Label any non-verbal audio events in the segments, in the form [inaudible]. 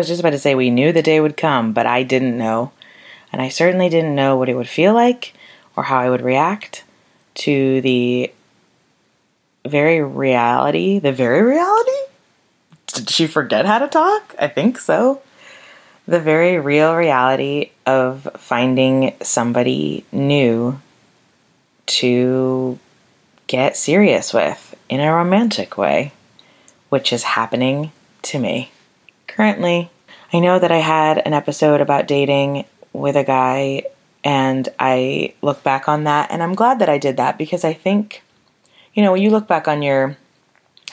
was just about to say we knew the day would come, but I didn't know. And I certainly didn't know what it would feel like or how I would react to the very reality, the very reality? Did she forget how to talk? I think so. The very real reality of finding somebody new to get serious with in a romantic way, which is happening to me currently. I know that I had an episode about dating with a guy, and I look back on that, and I'm glad that I did that because I think, you know, when you look back on your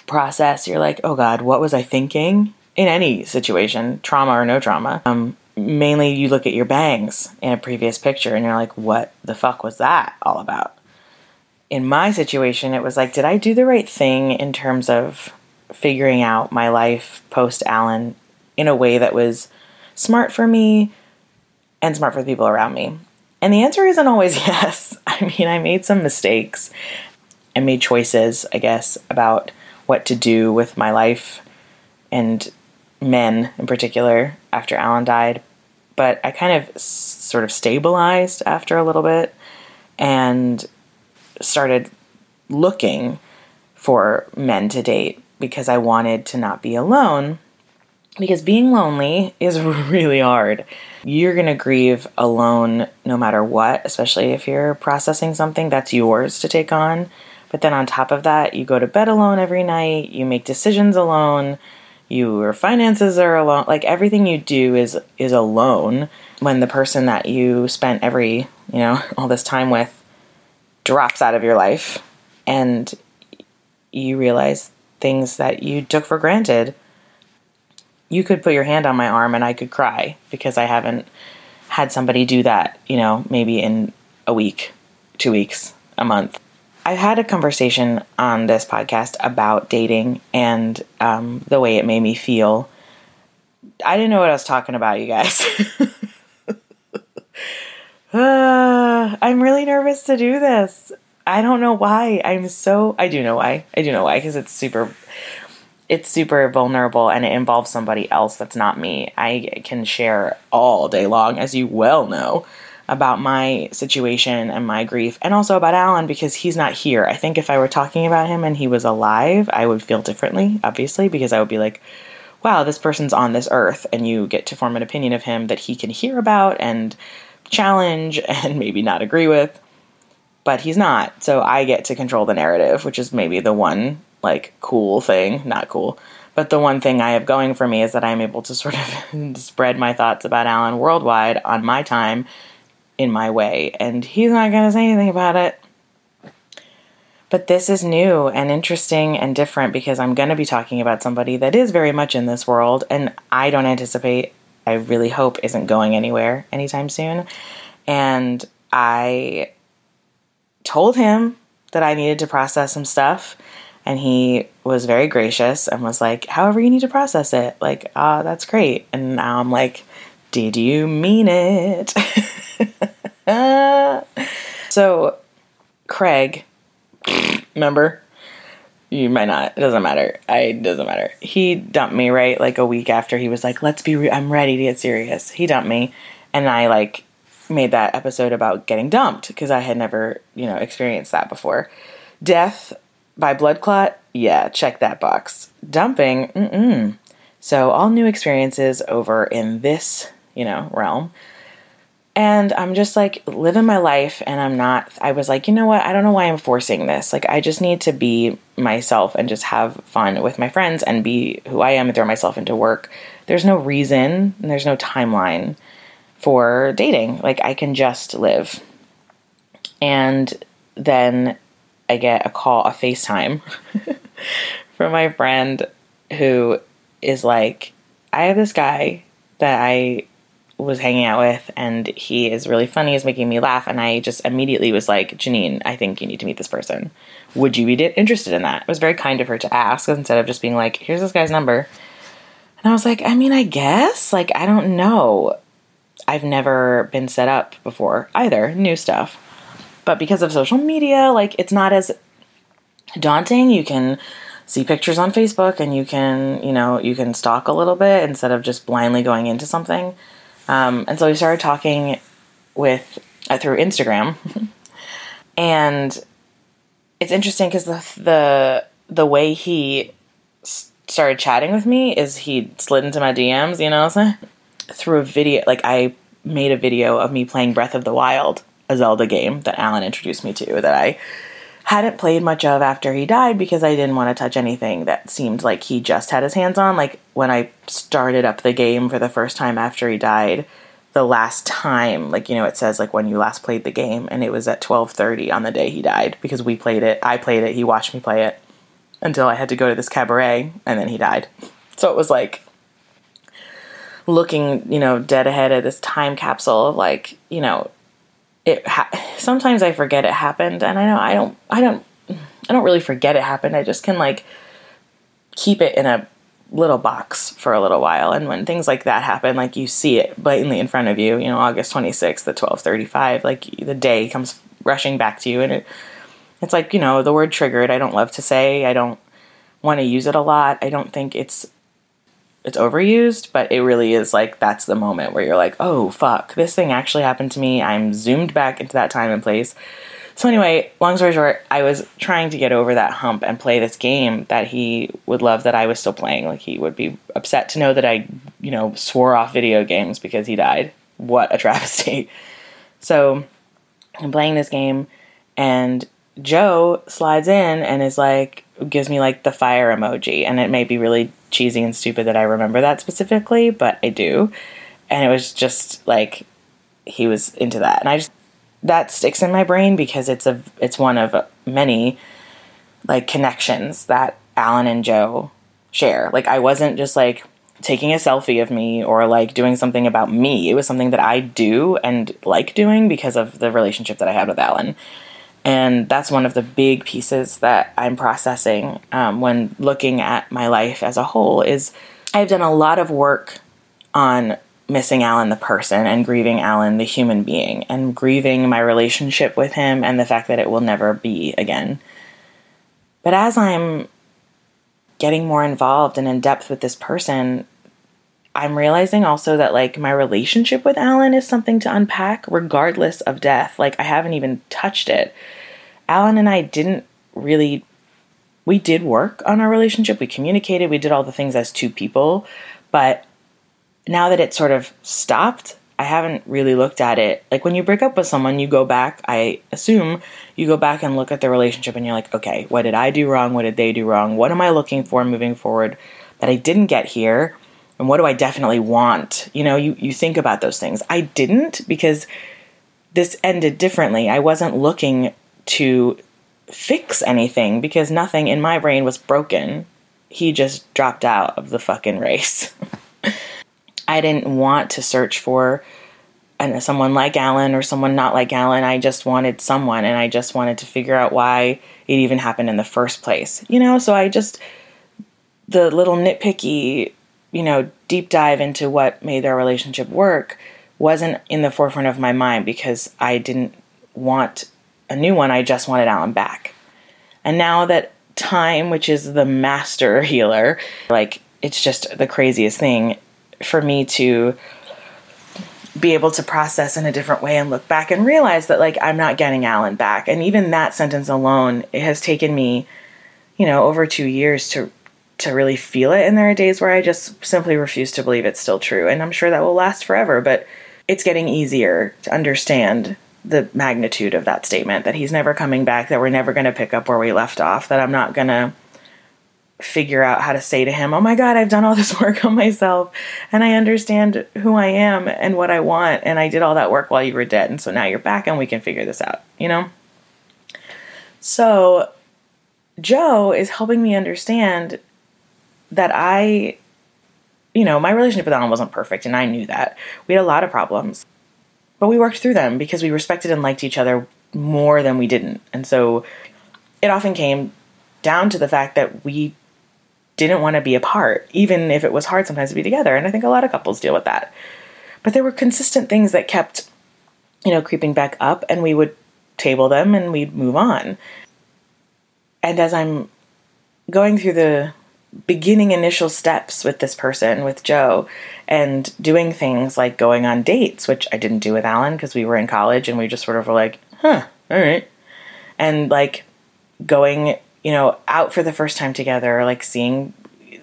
process, you're like, oh God, what was I thinking? In any situation, trauma or no trauma. Um, mainly, you look at your bangs in a previous picture and you're like, what the fuck was that all about? In my situation, it was like, did I do the right thing in terms of figuring out my life post Alan in a way that was smart for me and smart for the people around me? And the answer isn't always [laughs] yes. I mean, I made some mistakes. I made choices, I guess, about what to do with my life and men in particular after Alan died. But I kind of sort of stabilized after a little bit and started looking for men to date because I wanted to not be alone. Because being lonely is [laughs] really hard. You're going to grieve alone no matter what, especially if you're processing something that's yours to take on. But then on top of that, you go to bed alone every night, you make decisions alone, your finances are alone. Like everything you do is is alone when the person that you spent every, you know, [laughs] all this time with drops out of your life and you realize things that you took for granted. You could put your hand on my arm and I could cry because I haven't had somebody do that, you know, maybe in a week, two weeks, a month. I've had a conversation on this podcast about dating and um, the way it made me feel. I didn't know what I was talking about, you guys. Uh, [laughs] I'm really nervous to do this. I don't know why. I'm so. I do know why. I do know why because it's super. It's super vulnerable and it involves somebody else that's not me. I can share all day long, as you well know, about my situation and my grief, and also about Alan because he's not here. I think if I were talking about him and he was alive, I would feel differently, obviously, because I would be like, wow, this person's on this earth, and you get to form an opinion of him that he can hear about and challenge [laughs] and maybe not agree with. But he's not. So I get to control the narrative, which is maybe the one like cool thing, not cool. But the one thing I have going for me is that I'm able to sort of [laughs] spread my thoughts about Alan worldwide on my time in my way. And he's not going to say anything about it. But this is new and interesting and different because I'm going to be talking about somebody that is very much in this world and I don't anticipate, I really hope, isn't going anywhere anytime soon. And I told him that I needed to process some stuff. And he was very gracious and was like, however you need to process it. Like, ah, that's great. And now I'm like, did you mean it? [laughs] so, Craig, remember? You might not. It doesn't matter. I it doesn't matter. He dumped me right like a week after he was like, "Let's be. Re- I'm ready to get serious." He dumped me, and I like made that episode about getting dumped because I had never you know experienced that before. Death by blood clot. Yeah, check that box. Dumping. Mm-mm. So all new experiences over in this you know realm. And I'm just like living my life, and I'm not. I was like, you know what? I don't know why I'm forcing this. Like, I just need to be myself and just have fun with my friends and be who I am and throw myself into work. There's no reason and there's no timeline for dating. Like, I can just live. And then I get a call, a FaceTime [laughs] from my friend who is like, I have this guy that I was hanging out with and he is really funny he's making me laugh and i just immediately was like janine i think you need to meet this person. Would you be interested in that? It was very kind of her to ask instead of just being like here's this guy's number. And i was like i mean i guess like i don't know. I've never been set up before either new stuff but because of social media like it's not as daunting you can see pictures on Facebook and you can, you know, you can stalk a little bit instead of just blindly going into something. Um, and so we started talking with uh, through Instagram, [laughs] and it's interesting because the the the way he started chatting with me is he slid into my DMs, you know, through a video. Like I made a video of me playing Breath of the Wild, a Zelda game that Alan introduced me to that I hadn't played much of after he died because I didn't want to touch anything that seemed like he just had his hands on. Like when I started up the game for the first time after he died, the last time, like you know, it says like when you last played the game, and it was at twelve thirty on the day he died because we played it. I played it. He watched me play it until I had to go to this cabaret, and then he died. So it was like looking, you know, dead ahead at this time capsule of like, you know, it ha- sometimes I forget it happened and I know I don't I don't I don't really forget it happened. I just can like keep it in a little box for a little while and when things like that happen like you see it blatantly in front of you, you know, August 26th at 12:35 like the day comes rushing back to you and it it's like, you know, the word triggered I don't love to say. I don't want to use it a lot. I don't think it's it's overused, but it really is like that's the moment where you're like, oh fuck, this thing actually happened to me. I'm zoomed back into that time and place. So anyway, long story short, I was trying to get over that hump and play this game that he would love that I was still playing. Like he would be upset to know that I, you know, swore off video games because he died. What a [laughs] travesty. So I'm playing this game and Joe slides in and is like gives me like the fire emoji and it may be really cheesy and stupid that I remember that specifically, but I do. And it was just like he was into that. And I just that sticks in my brain because it's a it's one of many like connections that Alan and Joe share. Like I wasn't just like taking a selfie of me or like doing something about me. It was something that I do and like doing because of the relationship that I had with Alan. And that's one of the big pieces that I'm processing um, when looking at my life as a whole is I've done a lot of work on missing Alan the person and grieving Alan the human being and grieving my relationship with him and the fact that it will never be again. But as I'm getting more involved and in depth with this person, I'm realizing also that like my relationship with Alan is something to unpack regardless of death. Like I haven't even touched it. Alan and I didn't really we did work on our relationship. We communicated, we did all the things as two people, but now that it's sort of stopped, I haven't really looked at it. Like when you break up with someone, you go back, I assume you go back and look at the relationship and you're like, okay, what did I do wrong? What did they do wrong? What am I looking for moving forward that I didn't get here? And what do I definitely want? You know, you, you think about those things. I didn't because this ended differently. I wasn't looking to fix anything because nothing in my brain was broken. He just dropped out of the fucking race. [laughs] I didn't want to search for an, someone like Alan or someone not like Alan. I just wanted someone and I just wanted to figure out why it even happened in the first place. You know, so I just, the little nitpicky, you know, deep dive into what made our relationship work wasn't in the forefront of my mind because I didn't want a new one. I just wanted Alan back. And now that time, which is the master [laughs] healer, like it's just the craziest thing for me to be able to process in a different way and look back and realize that like I'm not getting Alan back. And even that sentence alone, it has taken me, you know, over 2 years to to really feel it and there are days where I just simply refuse to believe it's still true. And I'm sure that will last forever, but it's getting easier to understand the magnitude of that statement that he's never coming back, that we're never going to pick up where we left off, that I'm not going to figure out how to say to him, Oh my God, I've done all this [laughs] work on myself and I understand who I am and what I want. And I did all that work while you were dead. And so now you're back and we can figure this out, you know? So Joe is helping me understand that I, you know, my relationship with Alan wasn't perfect and I knew that. We had a lot of problems, but we worked through them because we respected and liked each other more than we didn't. And so it often came down to the fact that we didn't want to be apart, even if it was hard sometimes to be together. And I think a lot of couples deal with that. But there were consistent things that kept, you know, creeping back up, and we would table them and we'd move on. And as I'm going through the beginning initial steps with this person, with Joe, and doing things like going on dates, which I didn't do with Alan because we were in college and we just sort of were like, huh, all right. And like going, you know, out for the first time together, like seeing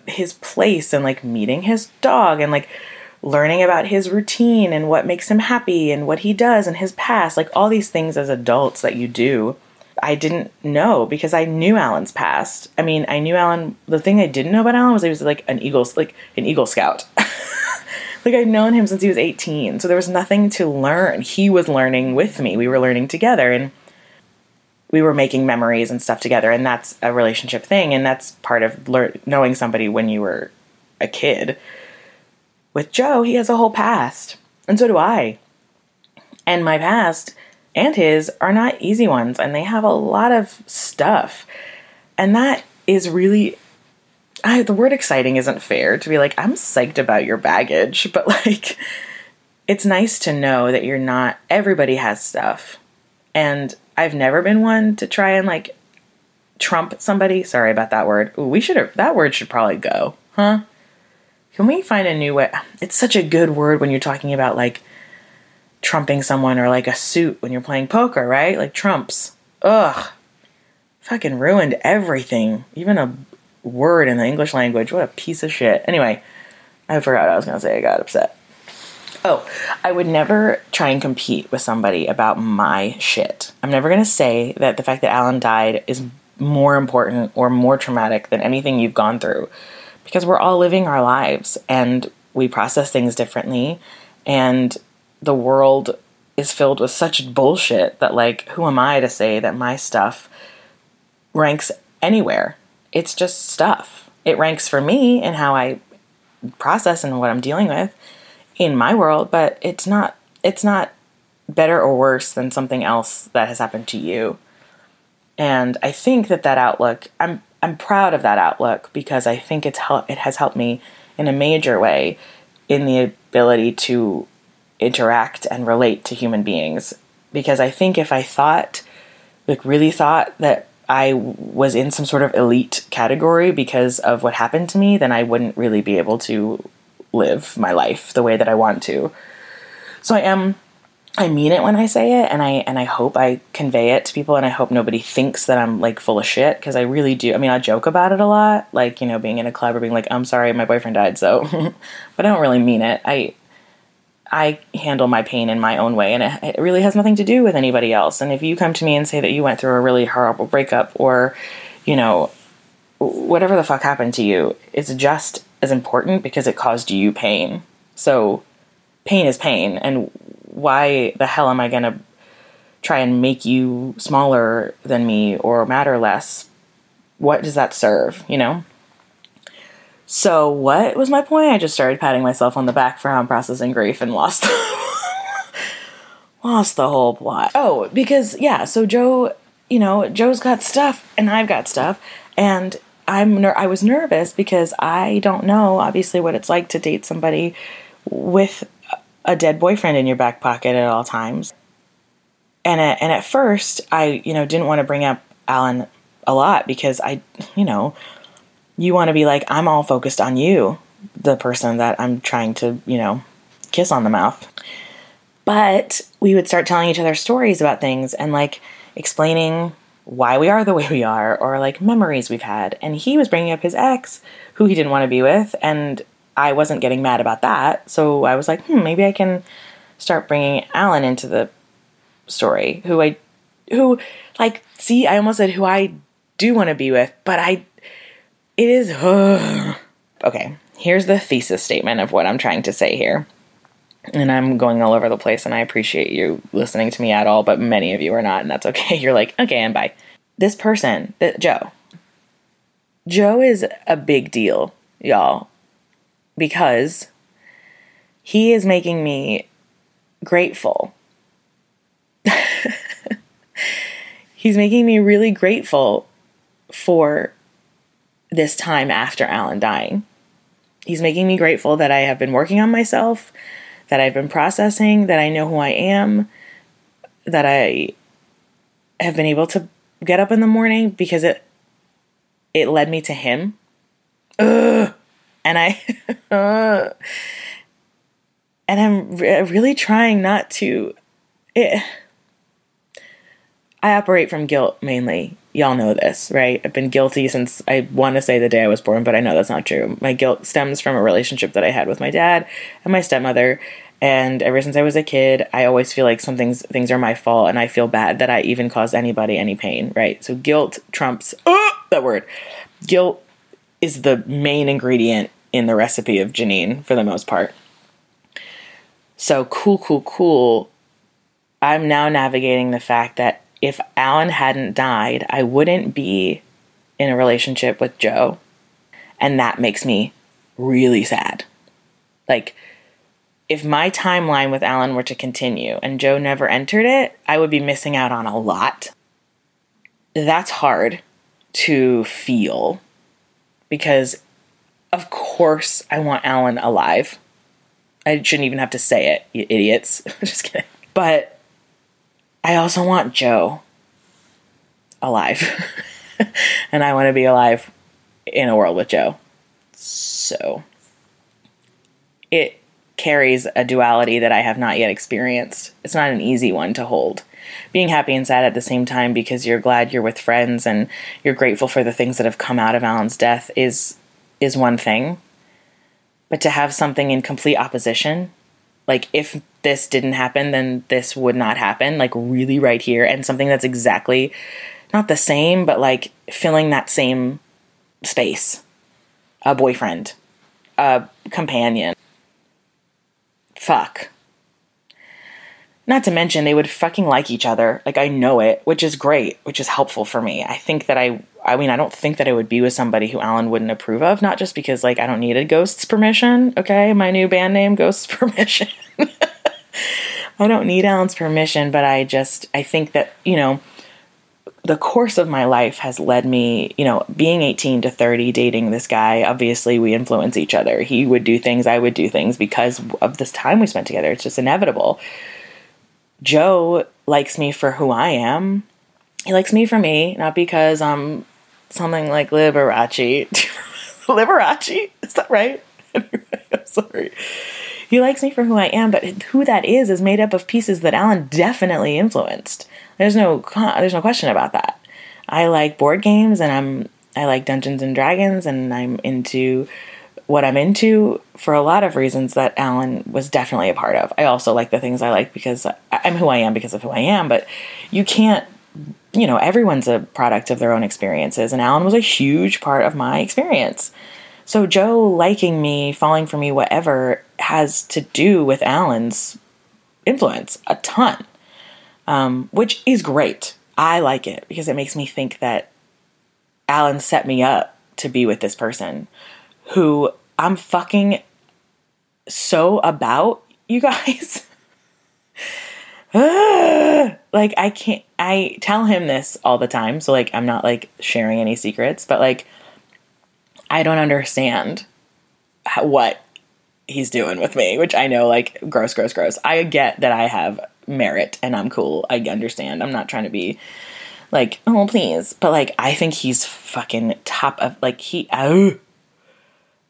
his place and like meeting his dog and like learning about his routine and what makes him happy and what he does and his past, like all these things as adults that you do. I didn't know because I knew Alan's past. I mean, I knew Alan. The thing I didn't know about Alan was he was like an Eagle, like an Eagle Scout. [laughs] like I'd known him since he was 18, so there was nothing to learn. He was learning with me. We were learning together, and we were making memories and stuff together. And that's a relationship thing, and that's part of lear- knowing somebody when you were a kid. With Joe, he has a whole past, and so do I. And my past and his are not easy ones, and they have a lot of stuff. And that is really I, the word exciting isn't fair to be like, I'm psyched about your baggage, [laughs] but like, it's nice to know that you're not, everybody has stuff. And I've never been one to try and like trump somebody. Sorry about that word. Ooh, we should have, that word should probably go, huh? Can we find a new way? It's such a good word when you're talking about like trumping someone or like a suit when you're playing poker, right? Like trumps. Ugh. Fucking ruined everything. Even a word in the English language. What a piece of shit. Anyway, I forgot I was going to say. I got upset. Oh, I would never try and compete with somebody about my shit. I'm never going to say that the fact that Alan died is more important or more traumatic than anything you've gone through because we're all living our lives and we process things differently and the world is filled with such bullshit that like who am I to say that my stuff ranks anywhere? It's just stuff. It ranks for me and how I process and what I'm dealing with in my world, but it's not it's not better or worse than something else that has happened to you. And I think that that outlook, I'm I'm proud of that outlook because I think it's hel- it has helped me in a major way in the ability to interact and relate to human beings. Because I think if I thought, like, really thought that I was in some sort of elite category because of what happened to me, then I wouldn't really be able to live my life the way that I want to. So I am I mean it when I say it and I and I hope I convey it to people and I hope nobody thinks that I'm like full of shit because I really do. I mean, I joke about it a lot, like, you know, being in a club or being like, "I'm sorry, my boyfriend died." So, [laughs] but I don't really mean it. I I handle my pain in my own way and it, it really has nothing to do with anybody else. And if you come to me and say that you went through a really horrible breakup or, you know, whatever the fuck happened to you, it's just as important because it caused you pain. So, pain is pain and why the hell am I to try and make you smaller than me or matter less? What does that serve, you know? So, what was my point? I just started patting myself on the back for how I'm processing grief and lost [laughs] lost the whole plot. Oh, because yeah, so Joe, you know, Joe's got stuff and I've got stuff and I'm ner- I was nervous because I don't know obviously what it's like to date somebody with a dead boyfriend in your back pocket at all times. And at, and at first, I you know didn't want to bring up Alan a lot because I you know you want to be like I'm all focused on you, the person that I'm trying to you know kiss on the mouth. But we would start telling each other stories about things and like explaining why we are the way we are or like memories we've had. And he was bringing up his ex who he didn't want to be with and I wasn't getting mad about that. So I was like, hmm, maybe I can start bringing Alan into the story, who I, who, like, see, I almost said who I do want to be with, but I, it is, uh, [sighs] okay, here's the thesis statement of what I'm trying to say here. And I'm going all over the place, and I appreciate you listening to me at all, but many of you are not, and that's okay. [laughs] You're like, okay, and bye. This person, Joe, Joe is a big deal, y'all because he is making me grateful. [laughs] He's making me really grateful for this time after Alan dying. He's making me grateful that I have been working on myself, that I've been processing, that I know who I am, that I have been able to get up in the morning because it it led me to him. Ugh. And I, [laughs] and I'm re- really trying not to. It, I operate from guilt mainly. Y'all know this, right? I've been guilty since I want to say the day I was born, but I know that's not true. My guilt stems from a relationship that I had with my dad and my stepmother. And ever since I was a kid, I always feel like some things things are my fault, and I feel bad that I even caused anybody any pain. Right? So guilt trumps uh, that word. Guilt is the main ingredient in the recipe of Janine for the most part. So cool, cool, cool. I'm now navigating the fact that if Alan hadn't died, I wouldn't be in a relationship with Joe. And that makes me really sad. Like, if my timeline with Alan were to continue and Joe never entered it, I would be missing out on a lot. That's hard to feel because, of course, I want Alan alive. I shouldn't even have to say it, you idiots. [laughs] Just kidding. But I also want Joe alive. [laughs] and I want to be alive in a world with Joe. So it carries a duality that I have not yet experienced. It's not an easy one to hold. Being happy and sad at the same time because you're glad you're with friends and you're grateful for the things that have come out of Alan's death is is one thing. But to have something in complete opposition, like if this didn't happen, then this would not happen, like really right here, and something that's exactly not the same, but like filling that same space. A boyfriend, a companion. Fuck. Not to mention, they would fucking like each other. Like, I know it, which is great, which is helpful for me. I think that I, I mean, I don't think that I would be with somebody who Alan wouldn't approve of, not just because, like, I don't need a ghost's permission, okay? My new band name, [laughs] Ghost's Permission. [laughs] I don't need Alan's permission, but I just, I think that, you know, the course of my life has led me, you know, being 18 to 30, dating this guy. Obviously, we influence each other. He would do things, I would do things because of this time we spent together. It's just inevitable. Joe likes me for who I am. He likes me for me, not because I'm something like Liberace. [laughs] Liberace? Is that right? [laughs] I'm sorry. He likes me for who I am, but who that is is made up of pieces that Alan definitely influenced. There's no there's no question about that. I like board games and I'm I like Dungeons and Dragons and I'm into what I'm into for a lot of reasons that Alan was definitely a part of. I also like the things I like because I'm who I am because of who I am, but you can't you know, everyone's a product of their own experiences and Alan was a huge part of my experience. So Joe liking me, falling for me, whatever has to do with Alan's influence a ton um, which is great. I like it because it makes me think that Alan set me up to be with this person who I'm fucking so about, you guys. [laughs] like I can't I tell him this all the time, so like I'm not like sharing any secrets, but like I don't understand how, what he's doing with me, which I know like gross gross gross. I get that I have merit and I'm cool. I understand. I'm not trying to be like, oh please, but like I think he's fucking top of like he. Oh,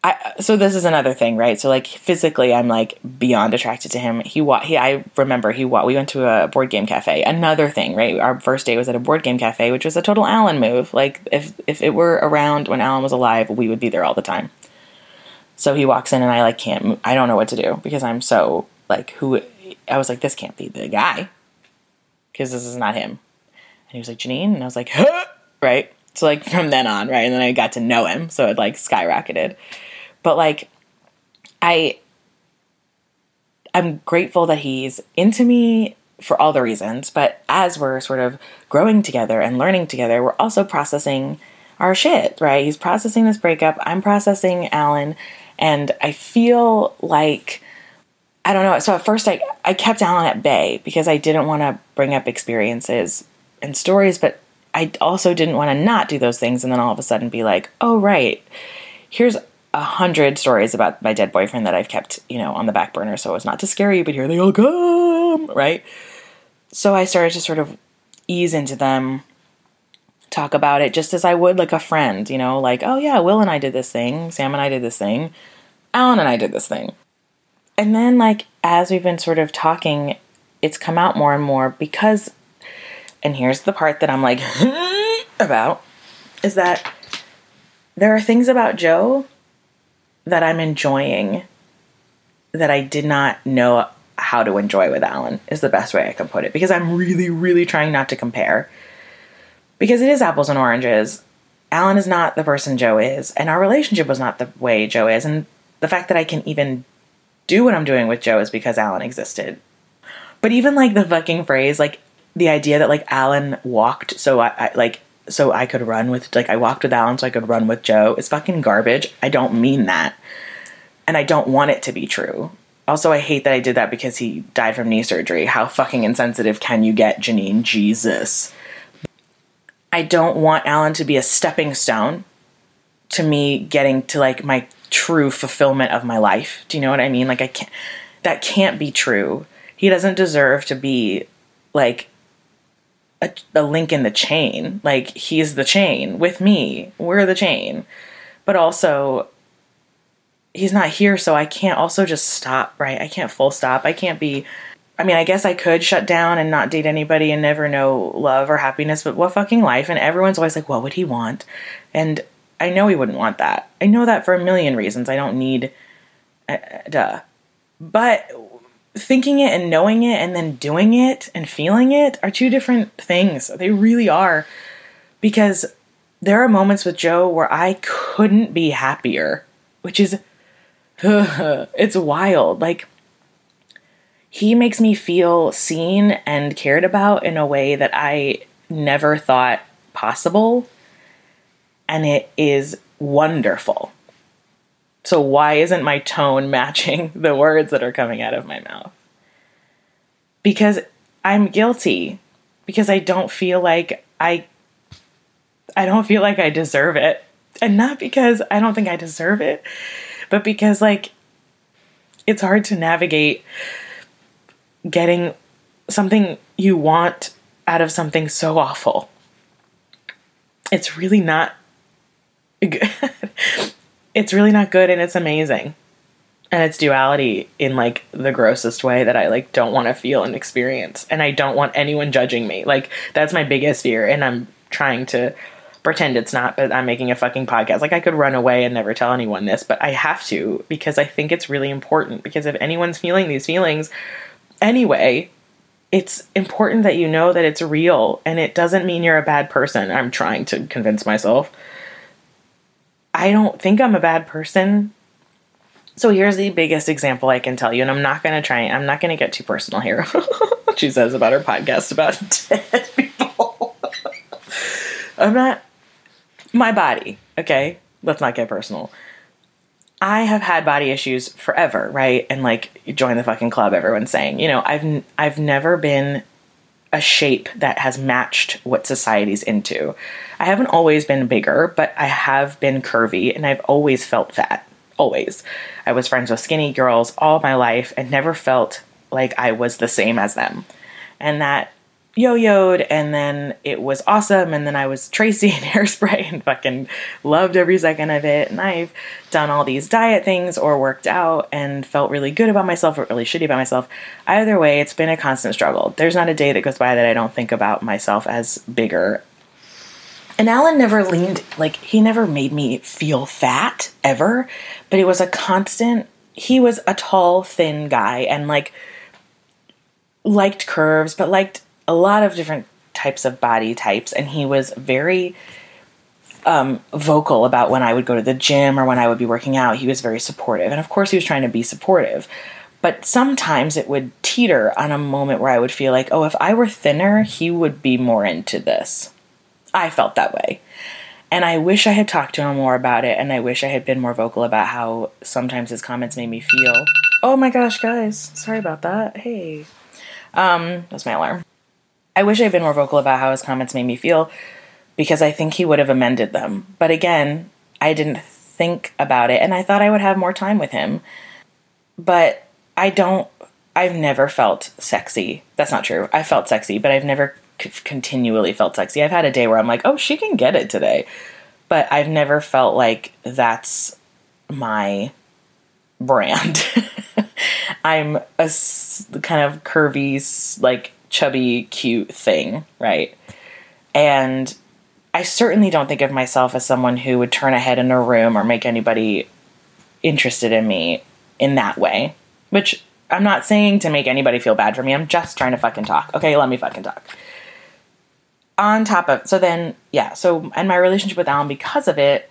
I so this is another thing, right? So like physically, I'm like beyond attracted to him. He wa he I remember he wa we went to a board game cafe. Another thing, right? Our first date was at a board game cafe, which was a total Alan move. Like if if it were around when Alan was alive, we would be there all the time. So he walks in and I like can't. I don't know what to do because I'm so like who I was like, this can't be the guy because this is not him. And he was like, Janine, and I was like, huh! right. So like from then on, right, and then I got to know him, so it like skyrocketed. But like, I, I'm grateful that he's into me for all the reasons. But as we're sort of growing together and learning together, we're also processing our shit, right? He's processing this breakup. I'm processing Alan, and I feel like I don't know. So at first, I, I kept Alan at bay because I didn't want to bring up experiences and stories, but I also didn't want to not do those things and then all of a sudden be like, oh, right, here's a hundred stories about my dead boyfriend that I've kept, you know, on the back burner so as not to scare you, but here they all come, right? So I started to sort of ease into them talk about it just as I would like a friend, you know, like, oh yeah, Will and I did this thing, Sam and I did this thing, Alan and I did this thing. And then, like, as we've been sort of talking, it's come out more and more because, and here's the part that I'm like, [laughs] about, is that there are things about Joe that I'm enjoying that I did not know how to enjoy with Alan, is the best way I can put it. Because I'm really, really trying not to compare. Because it is apples and oranges. Alan is not the person Joe is, and our relationship was not the way Joe is. And the fact that I can even do what I'm doing with Joe is because Alan existed. But even like the fucking phrase, like the idea that like Alan walked so I, I like so I could run with like I walked with Alan so I could run with Joe is fucking garbage. I don't mean that. And I don't want it to be true. Also, I hate that I did that because he died from knee surgery. How fucking insensitive can you get, Janine? Jesus. I don't want Alan to be a stepping stone to me getting to like my true fulfillment of my life. Do you know what I mean? Like I can't that can't be true. He doesn't deserve to be like a, a link in the chain. Like he's the chain with me. We're the chain. But also he's not here so I can't also just stop, right? I can't full stop. I can't be I mean, I guess I could shut down and not date anybody and never know love or happiness, but what fucking life? And everyone's always like, what would he want? And I know he wouldn't want that. I know that for a million reasons. I don't need, uh, duh. But thinking it and knowing it and then doing it and feeling it are two different things. They really are. Because there are moments with Joe where I couldn't be happier, which is, [laughs] it's wild. Like, he makes me feel seen and cared about in a way that I never thought possible and it is wonderful. So, why isn't my tone matching [laughs] the words that are coming out of my mouth? Because I'm guilty. Because I don't feel like I I don't feel like I deserve it. And not because I don't think I deserve it, but because like it's hard to navigate getting something you want out of something so awful. It's really not [laughs] good. It's really not good and it's amazing. And it's duality in like the grossest way that I like don't want to feel and experience. And I don't want anyone judging me. Like that's my biggest fear and I'm trying to pretend it's not, but I'm making a fucking podcast. Like I could run away and never tell anyone this, but I have to because I think it's really important because if anyone's feeling these feelings anyway, it's important that you know that it's real and it doesn't mean you're a bad person. I'm trying to convince myself. I don't think I'm a bad person. So here's the biggest example I can tell you, and I'm not going to try, I'm not going to get too personal here. [laughs] she says about her podcast about [laughs] dead people. I'm not, my body, okay? Let's not get personal. I have had body issues forever, right? And like, join the fucking club, everyone's saying. You know, I've, I've never been a shape that has matched what society's into. I haven't always been bigger, but I have been curvy and I've always felt fat. Always. I was friends with skinny girls all my life and never felt like I was the same as them. And that yo-yoed and then it was awesome and then I was Tracy [laughs] in hairspray and fucking loved every second of it and I've done all these diet things or worked out and felt really good about myself or really shitty about myself. Either way, it's been a constant struggle. There's not a day that goes by that I don't think about myself as bigger. And Alan never leaned like he never made me feel fat ever, but it was a constant he was a tall, thin guy and like liked curves, but liked a lot of different types of body types, and he was very um, vocal about when I would go to the gym or when I would be working out. He was very supportive, and of course, he was trying to be supportive. But sometimes it would teeter on a moment where I would feel like, oh, if I were thinner, he would be more into this. I felt that way. And I wish I had talked to him more about it, and I wish I had been more vocal about how sometimes his comments made me feel. Oh my gosh, guys, sorry about that. Hey. Um, that's my alarm. I wish I'd been more vocal about how his comments made me feel because I think he would have amended them. But again, I didn't think about it and I thought I would have more time with him. But I don't, I've never felt sexy. That's not true. I felt sexy, but I've never c- continually felt sexy. I've had a day where I'm like, oh, she can get it today. But I've never felt like that's my brand. [laughs] I'm a kind of curvy, like chubby, cute thing, right? And I certainly don't think of myself as someone who would turn a head in a room or make anybody interested in me in that way. Which I'm not saying to make anybody feel bad for me. I'm just trying to fucking talk. Okay, let me fucking talk. On top of so then yeah, so and my relationship with Alan because of it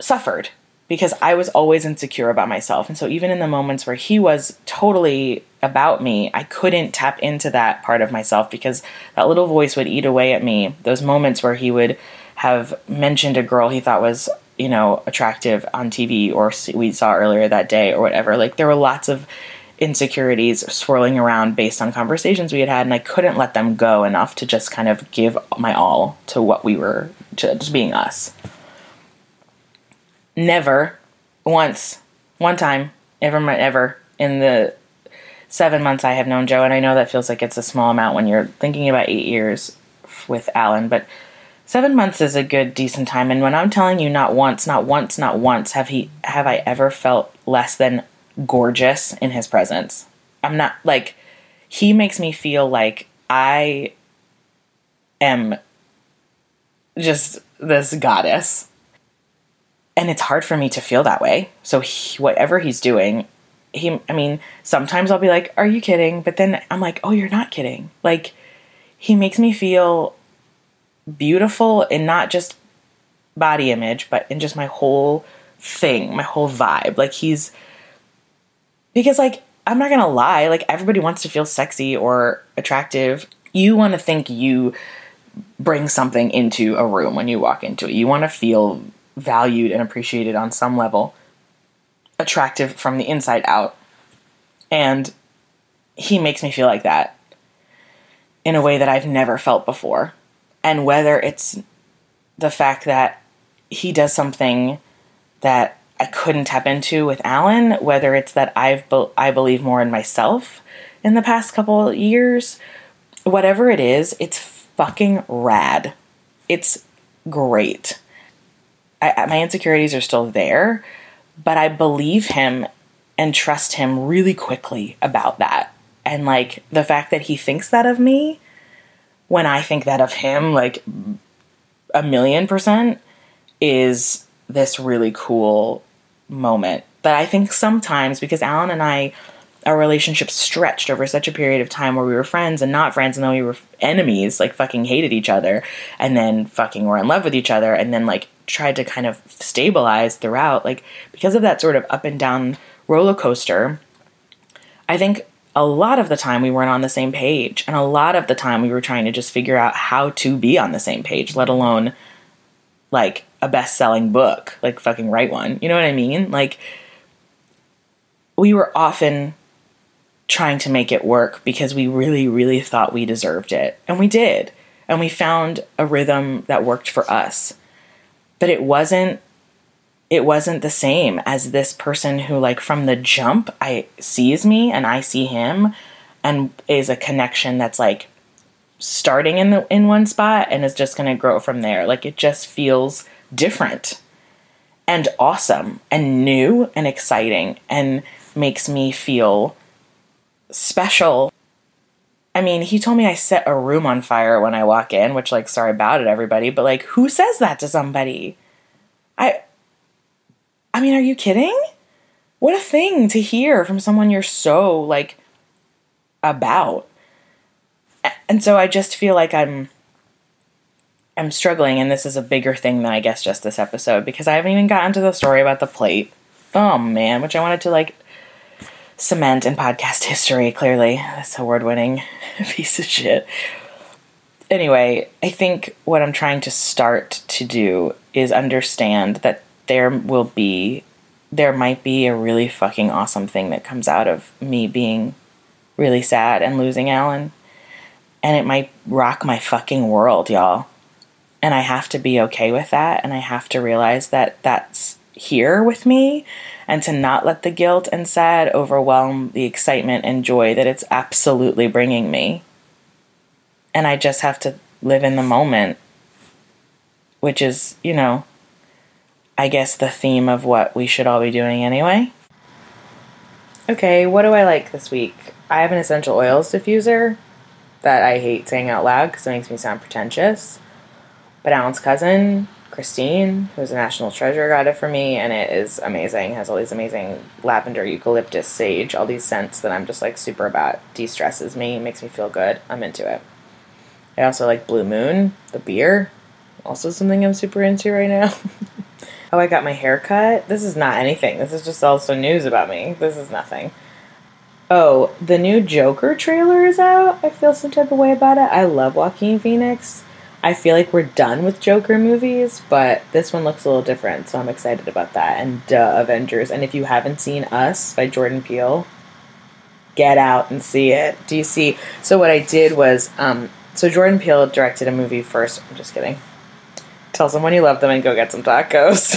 suffered because I was always insecure about myself. And so even in the moments where he was totally about me, I couldn't tap into that part of myself because that little voice would eat away at me. Those moments where he would have mentioned a girl he thought was, you know, attractive on TV or we saw earlier that day or whatever. Like there were lots of insecurities swirling around based on conversations we had had and I couldn't let them go enough to just kind of give my all to what we were to just being us never. Once. One time. Ever ever. In the seven months i have known joe and i know that feels like it's a small amount when you're thinking about eight years with alan but seven months is a good decent time. And when i'm telling you not once not once not once have he have i ever felt less than gorgeous in his presence. I'm not like he makes me feel like i am just this goddess and it's hard for me to feel that way. So he, whatever he's doing, he I mean, sometimes I'll be like, "Are you kidding?" But then I'm like, "Oh, you're not kidding." Like he makes me feel beautiful in not just body image, but in just my whole thing, my whole vibe. Like he's because like I'm not going to lie, like everybody wants to feel sexy or attractive. You want to think you bring something into a room when you walk into it. You want to feel valued and appreciated on some level, attractive from the inside out. And he makes me feel like that in a way that I've never felt before. And whether it's the fact that he does something that I couldn't tap into with Alan, whether it's that I've be- I believe more in myself in the past couple years, whatever it is, it's fucking rad. It's great. I, my insecurities are still there, but I believe him and trust him really quickly about that. And like the fact that he thinks that of me when I think that of him, like a million percent, is this really cool moment that I think sometimes because Alan and I our relationship stretched over such a period of time where we were friends and not friends and then we were enemies like fucking hated each other and then fucking were in love with each other and then like tried to kind of stabilize throughout like because of that sort of up and down roller coaster I think a lot of the time we weren't on the same page and a lot of the time we were trying to just figure out how to be on the same page let alone like a best-selling book like fucking write one you know what i mean? Like we were often trying to make it work because we really really thought we deserved it. And we did. And we found a rhythm that worked for us. But it wasn't it wasn't the same as this person who like from the jump i sees me and i see him and is a connection that's like starting in the in one spot and is just going to grow from there. Like it just feels different and awesome and new and exciting and makes me feel special I mean, he told me I set a room on fire when I walk in, which like sorry about it everybody, but like who says that to somebody? I I mean, are you kidding? What a thing to hear from someone you're so like about. And so I just feel like I'm I'm struggling and this is a bigger thing than I guess just this episode because I haven't even gotten to the story about the plate. Oh man, which I wanted to like cement in podcast history, clearly. That's a award winning [laughs] piece of shit. Anyway, I think what I'm trying to start to do is understand that there will be, there might be a really fucking awesome thing that comes out of me being really sad and losing Alan. And it might rock my fucking world, y'all. And I have to be okay with that. And I have to realize that that's here with me and to not let the guilt and sad overwhelm the excitement and joy that it's absolutely bringing me. and I just have to live in the moment, which is, you know, I guess the theme of what we should all be doing anyway. Okay, what do I like this week? I have an essential oils diffuser that I hate saying out loud because it makes me sound pretentious. But Alan's cousin, Christine, who's a national treasure, got it for me, and it is amazing. It has all these amazing lavender, eucalyptus, sage, all these scents that I'm just like super about. De stresses me, makes me feel good. I'm into it. I also like Blue Moon, the beer. Also something I'm super into right now. [laughs] oh, I got my hair cut. This is not anything. This is just also news about me. This is nothing. Oh, the new Joker trailer is out. I feel some type of way about it. I love Joaquin Phoenix. I feel like we're done with Joker movies, but this one looks a little different, so I'm excited about that. And duh, Avengers. And if you haven't seen Us by Jordan Peele, get out and see it. Do you see? So what I did was, um, so Jordan Peele directed a movie first. I'm just kidding. Tell someone you love them and go get some tacos. [laughs]